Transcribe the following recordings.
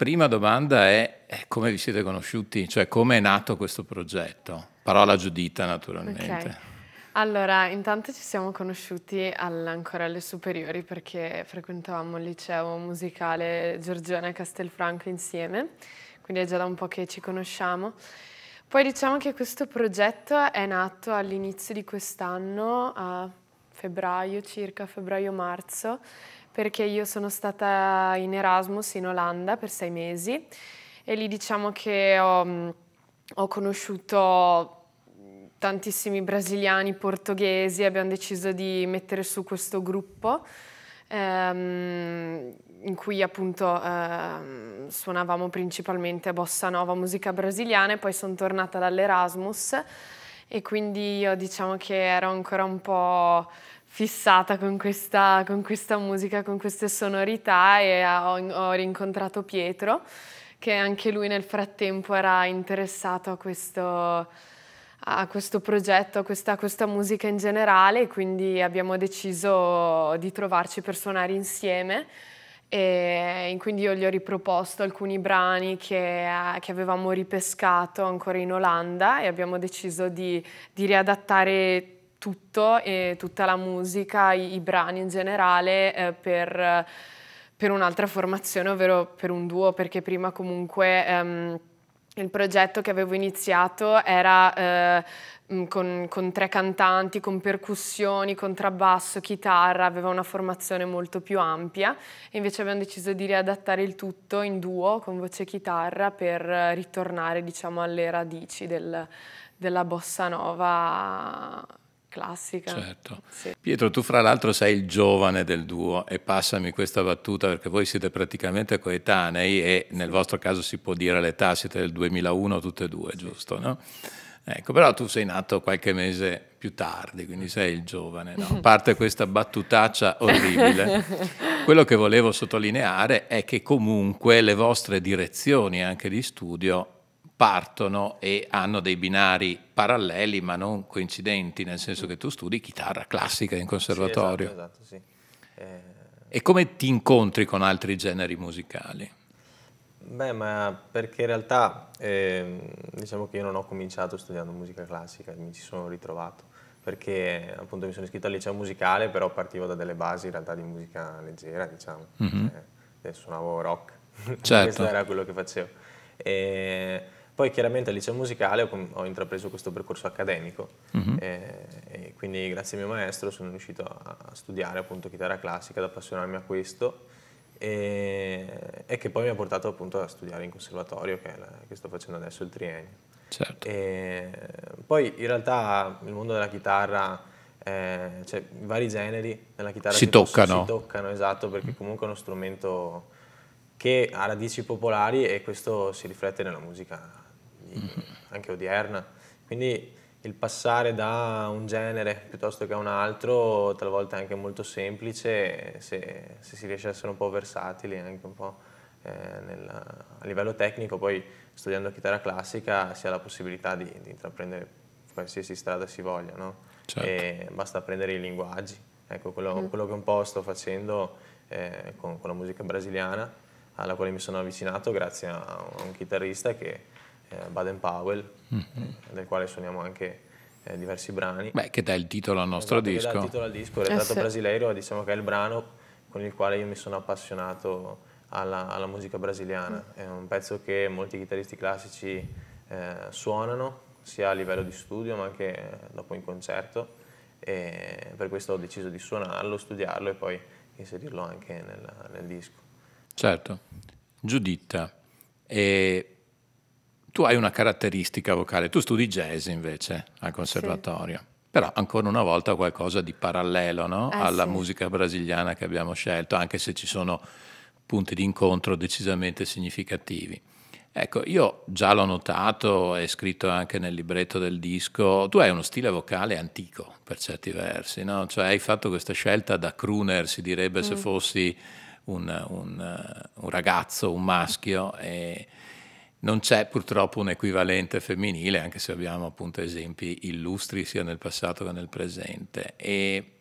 Prima domanda è come vi siete conosciuti, cioè come è nato questo progetto? Parola Giudita naturalmente. Okay. Allora, intanto ci siamo conosciuti ancora alle superiori perché frequentavamo il liceo musicale Giorgione Castelfranco insieme, quindi è già da un po' che ci conosciamo. Poi diciamo che questo progetto è nato all'inizio di quest'anno, a febbraio circa, febbraio-marzo, perché io sono stata in Erasmus in Olanda per sei mesi e lì diciamo che ho, ho conosciuto tantissimi brasiliani, portoghesi, abbiamo deciso di mettere su questo gruppo ehm, in cui appunto ehm, suonavamo principalmente bossa nova, musica brasiliana e poi sono tornata dall'Erasmus e quindi io diciamo che ero ancora un po' fissata con questa, con questa musica, con queste sonorità e ho, ho rincontrato Pietro che anche lui nel frattempo era interessato a questo, a questo progetto, a questa, a questa, musica in generale, quindi abbiamo deciso di trovarci per suonare insieme. E quindi io gli ho riproposto alcuni brani che, che avevamo ripescato ancora in Olanda e abbiamo deciso di, di riadattare tutto e tutta la musica, i, i brani in generale eh, per, per, un'altra formazione, ovvero per un duo, perché prima comunque ehm, il progetto che avevo iniziato era eh, con, con, tre cantanti, con percussioni, contrabbasso, chitarra, aveva una formazione molto più ampia. E invece abbiamo deciso di riadattare il tutto in duo con voce e chitarra per ritornare diciamo alle radici del, della bossa nova classica. Certo. Sì. Pietro, tu fra l'altro sei il giovane del duo e passami questa battuta perché voi siete praticamente coetanei e nel vostro caso si può dire l'età, siete del 2001 tutte e due, sì. giusto? No? Ecco, però tu sei nato qualche mese più tardi, quindi sei il giovane, no? A parte questa battutaccia orribile, quello che volevo sottolineare è che comunque le vostre direzioni anche di studio partono e hanno dei binari paralleli ma non coincidenti, nel senso che tu studi chitarra classica in conservatorio. Sì, esatto, esatto, sì. eh... E come ti incontri con altri generi musicali? Beh, ma perché in realtà eh, diciamo che io non ho cominciato studiando musica classica, mi ci sono ritrovato, perché appunto mi sono iscritto al liceo musicale, però partivo da delle basi in realtà di musica leggera, diciamo. Mm-hmm. Eh, suonavo rock, certo. questo era quello che facevo. E, poi chiaramente al liceo musicale ho, ho intrapreso questo percorso accademico uh-huh. e, e, quindi grazie al mio maestro sono riuscito a, a, studiare appunto chitarra classica, ad appassionarmi a questo e, e, che poi mi ha portato appunto a studiare in conservatorio che, la, che sto facendo adesso il triennio. Certo. poi in realtà il mondo della chitarra eh, cioè i vari generi nella chitarra si toccano. si toccano, esatto, perché comunque è uno strumento che ha radici popolari e questo si riflette nella musica anche odierna. Quindi il passare da un genere piuttosto che a un altro talvolta è anche molto semplice se, se si riesce a essere un po' versatili anche un po' eh, nel, a livello tecnico poi studiando chitarra classica si ha la possibilità di, di intraprendere qualsiasi strada si voglia no? certo. basta apprendere i linguaggi ecco quello, mm. quello, che un po' sto facendo eh, con, con, la musica brasiliana alla quale mi sono avvicinato grazie a, un chitarrista che eh, Baden Powell, mm-hmm. eh, del quale suoniamo anche eh, diversi brani. Beh, che dà il titolo al nostro esatto, disco. Che dà il titolo al disco, Retrato eh sì. Brasileiro, diciamo che è il brano con il quale io mi sono appassionato alla, alla musica brasiliana. Mm. È un pezzo che molti chitarristi classici eh, suonano, sia a livello di studio ma anche dopo in concerto e per questo ho deciso di suonarlo, studiarlo e poi inserirlo anche nel, nel disco. Certo. Giuditta, e tu hai una caratteristica vocale, tu studi jazz invece al conservatorio. Sì. Però ancora una volta qualcosa di parallelo no? eh, alla sì. musica brasiliana che abbiamo scelto, anche se ci sono punti di incontro decisamente significativi. Ecco, io già l'ho notato, è scritto anche nel libretto del disco, tu hai uno stile vocale antico per certi versi, no? Cioè hai fatto questa scelta da crooner, si direbbe mm. se fossi un, un, un, ragazzo, un maschio, e non c'è purtroppo un equivalente femminile, anche se abbiamo appunto esempi illustri sia nel passato che nel presente. E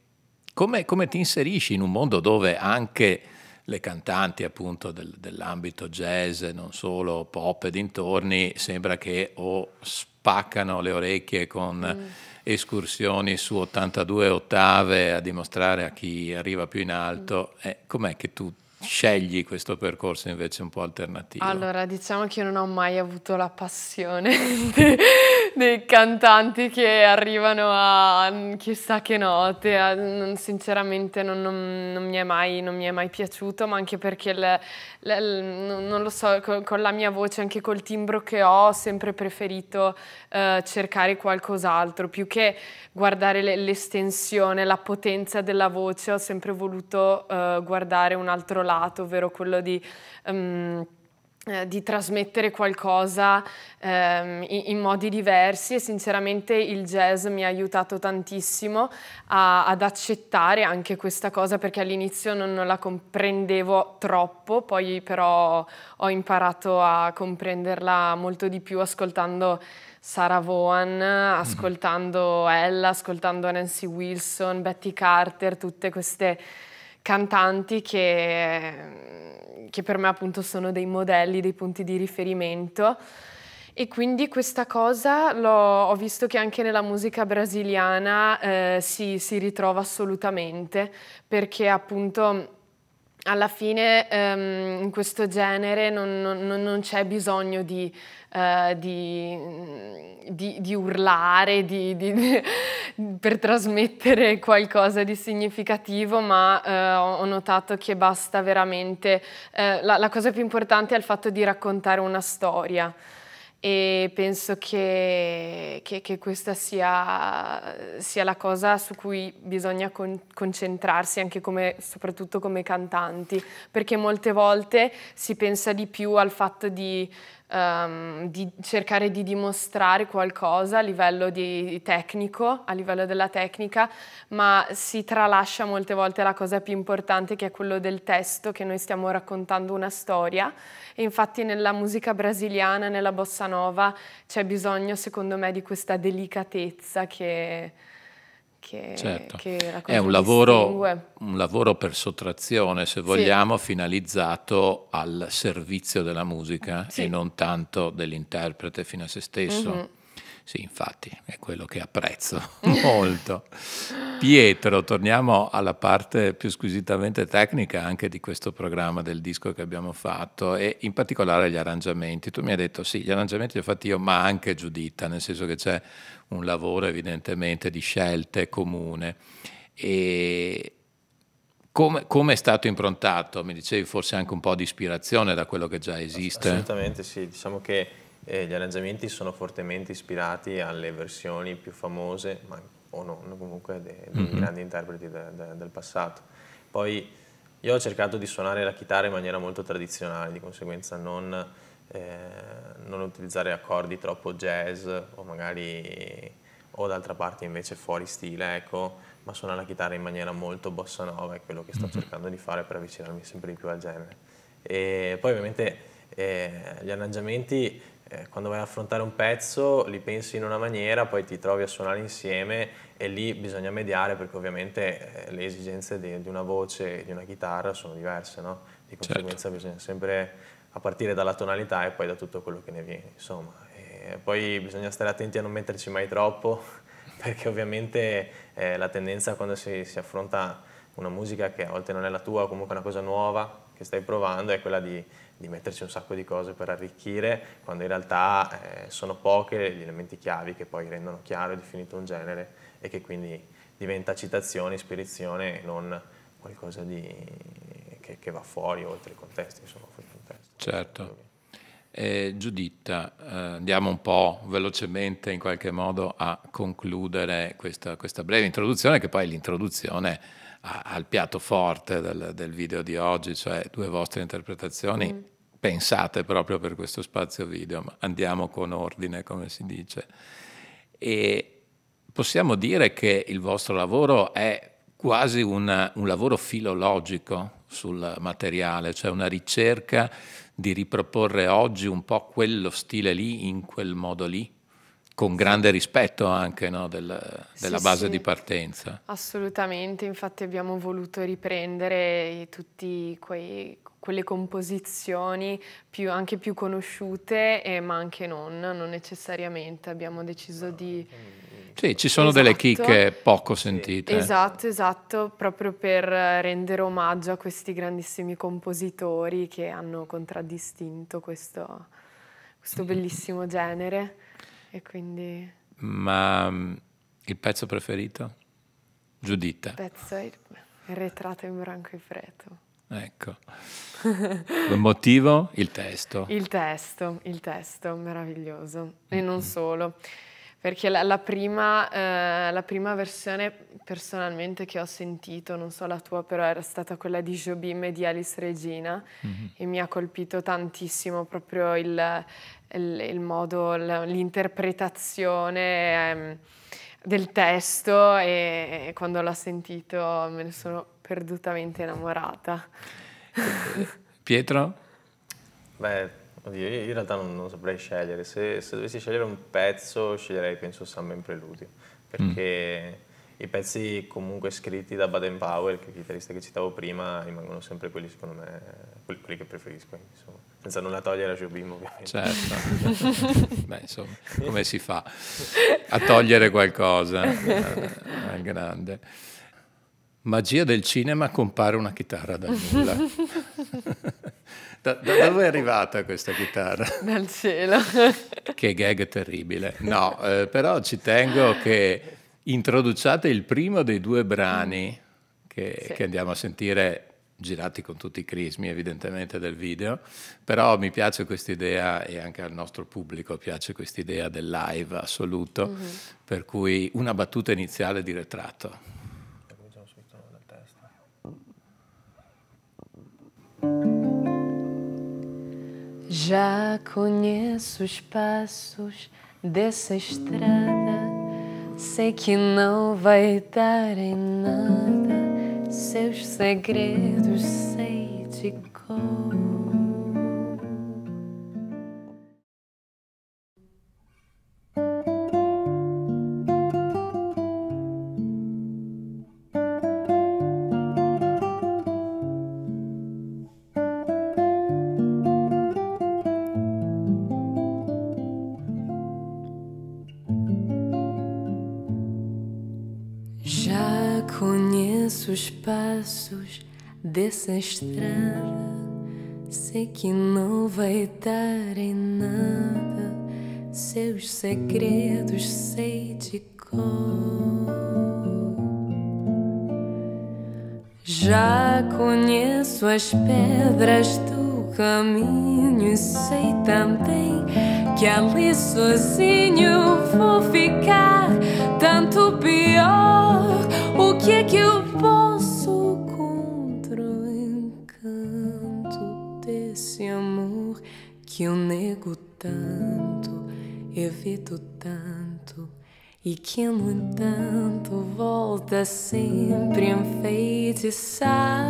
come, come ti inserisci in un mondo dove anche le cantanti appunto del, dell'ambito jazz, non solo pop e dintorni, sembra che o spaccano le orecchie con mm. escursioni su 82 ottave a dimostrare a chi arriva più in alto. Mm. Eh, com'è che tu scegli questo percorso invece un po' alternativo? Allora, diciamo che io non ho mai avuto la passione dei cantanti che arrivano a chissà che note, a, sinceramente non, non, non, mi mai, non, mi è mai, piaciuto, ma anche perché le, le, non lo so, con, con, la mia voce, anche col timbro che ho, ho sempre preferito eh, cercare qualcos'altro, più che guardare le, l'estensione, la potenza della voce, ho sempre voluto eh, guardare un altro lato, ovvero quello di... Um, di trasmettere qualcosa ehm, in, in, modi diversi e sinceramente il jazz mi ha aiutato tantissimo a, ad accettare anche questa cosa perché all'inizio non, non, la comprendevo troppo, poi però ho imparato a comprenderla molto di più ascoltando Sarah Vaughan, mm-hmm. ascoltando Ella, ascoltando Nancy Wilson, Betty Carter, tutte queste cantanti che, che per me appunto sono dei modelli, dei punti di riferimento. E quindi questa cosa ho visto che anche nella musica brasiliana eh, si, si, ritrova assolutamente, perché appunto alla fine um, in questo genere non, non, non c'è bisogno di, uh, di, di, di urlare per trasmettere qualcosa di significativo, ma uh, ho notato che basta veramente, uh, la, la cosa più importante è il fatto di raccontare una storia e penso che, che, che questa sia, sia, la cosa su cui bisogna con, concentrarsi anche come, soprattutto come cantanti, perché molte volte si pensa di più al fatto di um, di cercare di dimostrare qualcosa a livello tecnico, a livello della tecnica, ma si tralascia molte volte la cosa più importante che è quello del testo, che noi stiamo raccontando una storia. E infatti nella musica brasiliana, nella bossa nova, c'è bisogno secondo me di questa delicatezza che che, certo. che è un lavoro, un lavoro, per sottrazione, se vogliamo, sì. finalizzato al servizio della musica sì. e non tanto dell'interprete fino a se stesso. Mm-hmm. Sì, infatti, è quello che apprezzo molto. Pietro, torniamo alla parte più squisitamente tecnica anche di questo programma del disco che abbiamo fatto e in particolare gli arrangiamenti. Tu mi hai detto sì, gli arrangiamenti li ho fatti io, ma anche Giuditta, nel senso che c'è un lavoro evidentemente di scelte comune. E come, come, è stato improntato? Mi dicevi forse anche un po' di ispirazione da quello che già esiste? Assolutamente sì, diciamo che eh, gli arrangiamenti sono fortemente ispirati alle versioni più famose, ma, o non comunque dei, dei mm-hmm. grandi interpreti de, de, del passato. Poi io ho cercato di suonare la chitarra in maniera molto tradizionale, di conseguenza non, eh, non utilizzare accordi troppo jazz o magari o d'altra parte invece fuori stile, ecco, ma suonare la chitarra in maniera molto bossa nova è quello che sto mm-hmm. cercando di fare per avvicinarmi sempre di più al genere. E poi ovviamente eh, gli arrangiamenti eh, quando vai ad affrontare un pezzo li pensi in una maniera, poi ti trovi a suonare insieme e lì bisogna mediare perché ovviamente eh, le esigenze di, di, una voce e di una chitarra sono diverse, no? Di certo. conseguenza certo. bisogna sempre a partire dalla tonalità e poi da tutto quello che ne viene, insomma. E poi bisogna stare attenti a non metterci mai troppo perché ovviamente eh, la tendenza quando si, si affronta una musica che a volte non è la tua, comunque una cosa nuova, che stai provando è quella di, di, metterci un sacco di cose per arricchire, quando in realtà eh, sono poche gli elementi chiavi che poi rendono chiaro e definito un genere e che quindi diventa citazione, ispirazione e non qualcosa di, che, che, va fuori oltre i contesti. Insomma, fuori contesto. Certo. Eh, Giuditta, eh, andiamo un po' velocemente in qualche modo a concludere questa, questa breve introduzione, che poi è l'introduzione a, al piatto forte del, del, video di oggi, cioè due vostre interpretazioni mm. pensate proprio per questo spazio video, ma andiamo con ordine, come si dice. E possiamo dire che il vostro lavoro è quasi una, un lavoro filologico sul materiale, cioè una ricerca di riproporre oggi un po' quello stile lì in quel modo lì, con grande rispetto anche no, del, della sì, base sì. di partenza. Assolutamente, infatti abbiamo voluto riprendere tutte quelle composizioni più, anche più conosciute, eh, ma anche non, non necessariamente. Abbiamo deciso di sì, ci sono esatto. delle chicche poco sentite. Esatto, esatto, proprio per rendere omaggio a questi grandissimi compositori che hanno contraddistinto questo, questo bellissimo genere. E quindi... Ma mm, il pezzo preferito? Giuditta. Il pezzo è il ritratto in branco e freddo. Ecco. il motivo? Il testo. Il testo, il testo, meraviglioso. E non solo perché la, la, prima, eh, la, prima, versione personalmente che ho sentito, non so la tua, però era stata quella di Jobim e di Alice Regina mm-hmm. e mi ha colpito tantissimo proprio il, il, il modo, l'interpretazione ehm, del testo e, e quando l'ho sentito me ne sono perdutamente innamorata. Pietro? Beh, Oddio, io in realtà non, non saprei scegliere. Se, se, dovessi scegliere un pezzo, sceglierei penso Samba in Preludio, perché mm. i pezzi comunque scritti da Baden Powell, che è il chitarrista che citavo prima, rimangono sempre quelli, secondo me, quelli, quelli che preferisco, insomma. senza nulla togliere a Jobim ovviamente. Certo, beh insomma, come si fa a togliere qualcosa al grande? Magia del cinema compare una chitarra dal nulla. Da, da, dove è arrivata questa chitarra? Dal cielo. che gag terribile. No, eh, però ci tengo che introduciate il primo dei due brani che, sì. che andiamo a sentire girati con tutti i crismi evidentemente del video, però mi piace questa idea e anche al nostro pubblico piace questa idea del live assoluto, mm-hmm. per cui una battuta iniziale di ritratto. Já conheço os passos dessa estrada, sei que não vai dar em nada, seus segredos sei de cor. Dessa estrada. Sei que não vai dar em nada, seus segredos sei de cor. Já conheço as pedras do caminho e sei também que ali sozinho vou ficar tanto pior. O que é que eu que eu nego tanto, evito tanto e que, no entanto, volta sempre a enfeitiçar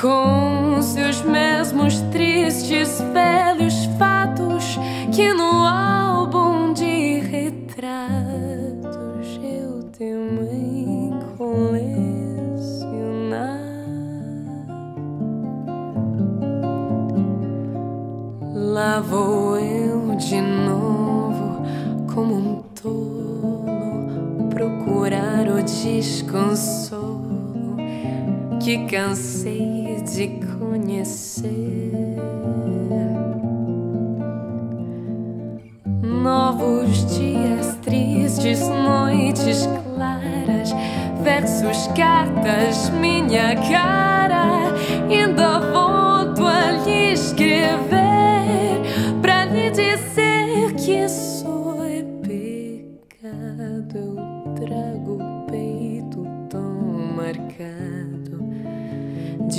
com seus mesmos tristes velhos fatos que no álbum de retratos eu temo encolher. Lá vou eu de novo, como um tolo, procurar o desconsolo que cansei de conhecer. Novos dias tristes, noites claras, versos, cartas, minha cara. Ainda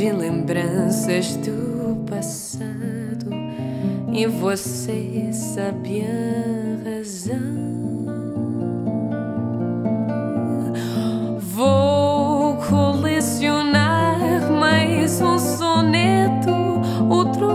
de lembranças do passado e você sabe a razão. Vou colecionar mais um soneto, outro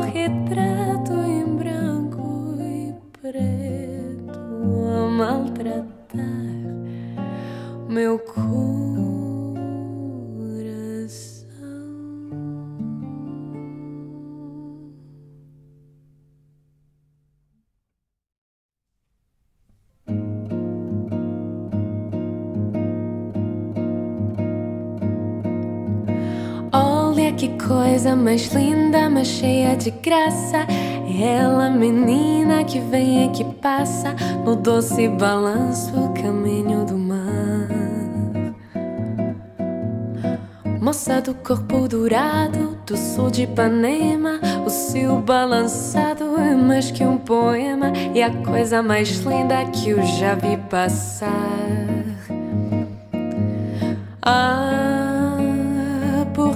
que coisa mais linda, mais cheia de graça. É ela, menina que vem e que passa no doce balanço, o caminho do mar. Moça do corpo dourado, do sul de Ipanema, o seu balançado é mais que um poema, e a coisa mais linda que eu já vi passar. Ah,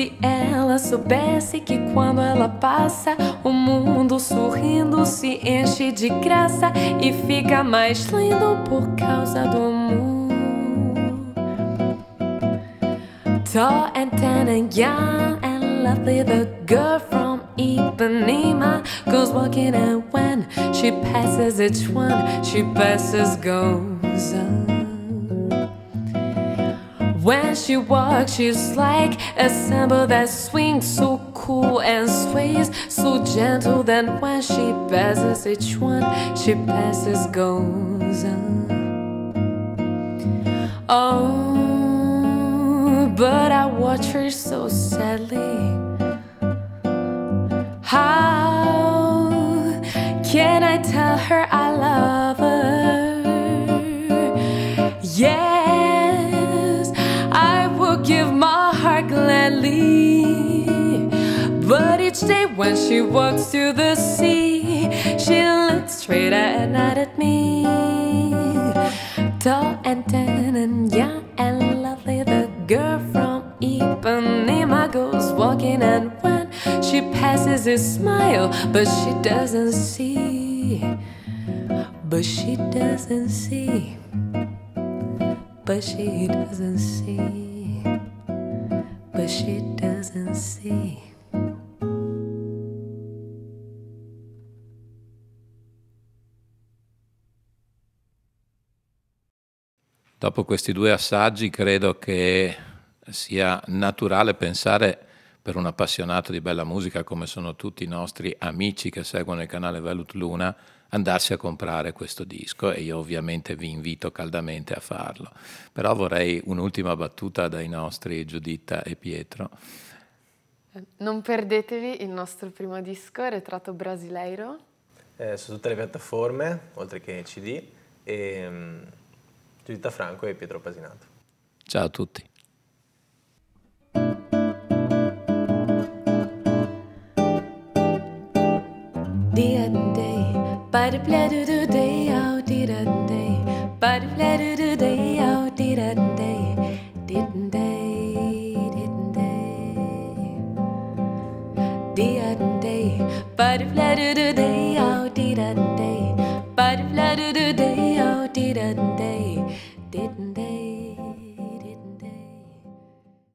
Se ela soubesse que quando ela passa, o mundo sorrindo se enche de graça e fica mais lindo por causa do amor. Tall and tan and young and lovely, the girl from Ipanema goes walking, and when she passes each one, she passes goes on. When she walks, she's like a cymbal that swings so cool and sways so gentle. Then when she passes each one, she passes goes on. Oh, but I watch her so sadly. How can I tell her I love her? Yes, when she walks to the sea, she looks straight at, not at me. Tall and tan and young and lovely, the girl from Ipanema goes walking, and when she passes, a smile, but she doesn't see. But she doesn't see. But she doesn't see. But she doesn't see. Dopo questi due assaggi credo che sia naturale pensare per un appassionato di bella musica come sono tutti i nostri amici che seguono il canale Velut Luna andarsi a comprare questo disco e io ovviamente vi invito caldamente a farlo. Però vorrei un'ultima battuta dai nostri Giuditta e Pietro. Non perdetevi il nostro primo disco, Retrato Brasileiro. Eh, su tutte le piattaforme, oltre che CD, e um, Giuditta Franco e Pietro Pasinato. Ciao a tutti. Blah do do day out da day. Blah do do day out dee da day. Didn't day, didn't day. Day. Do do day out da day. Do do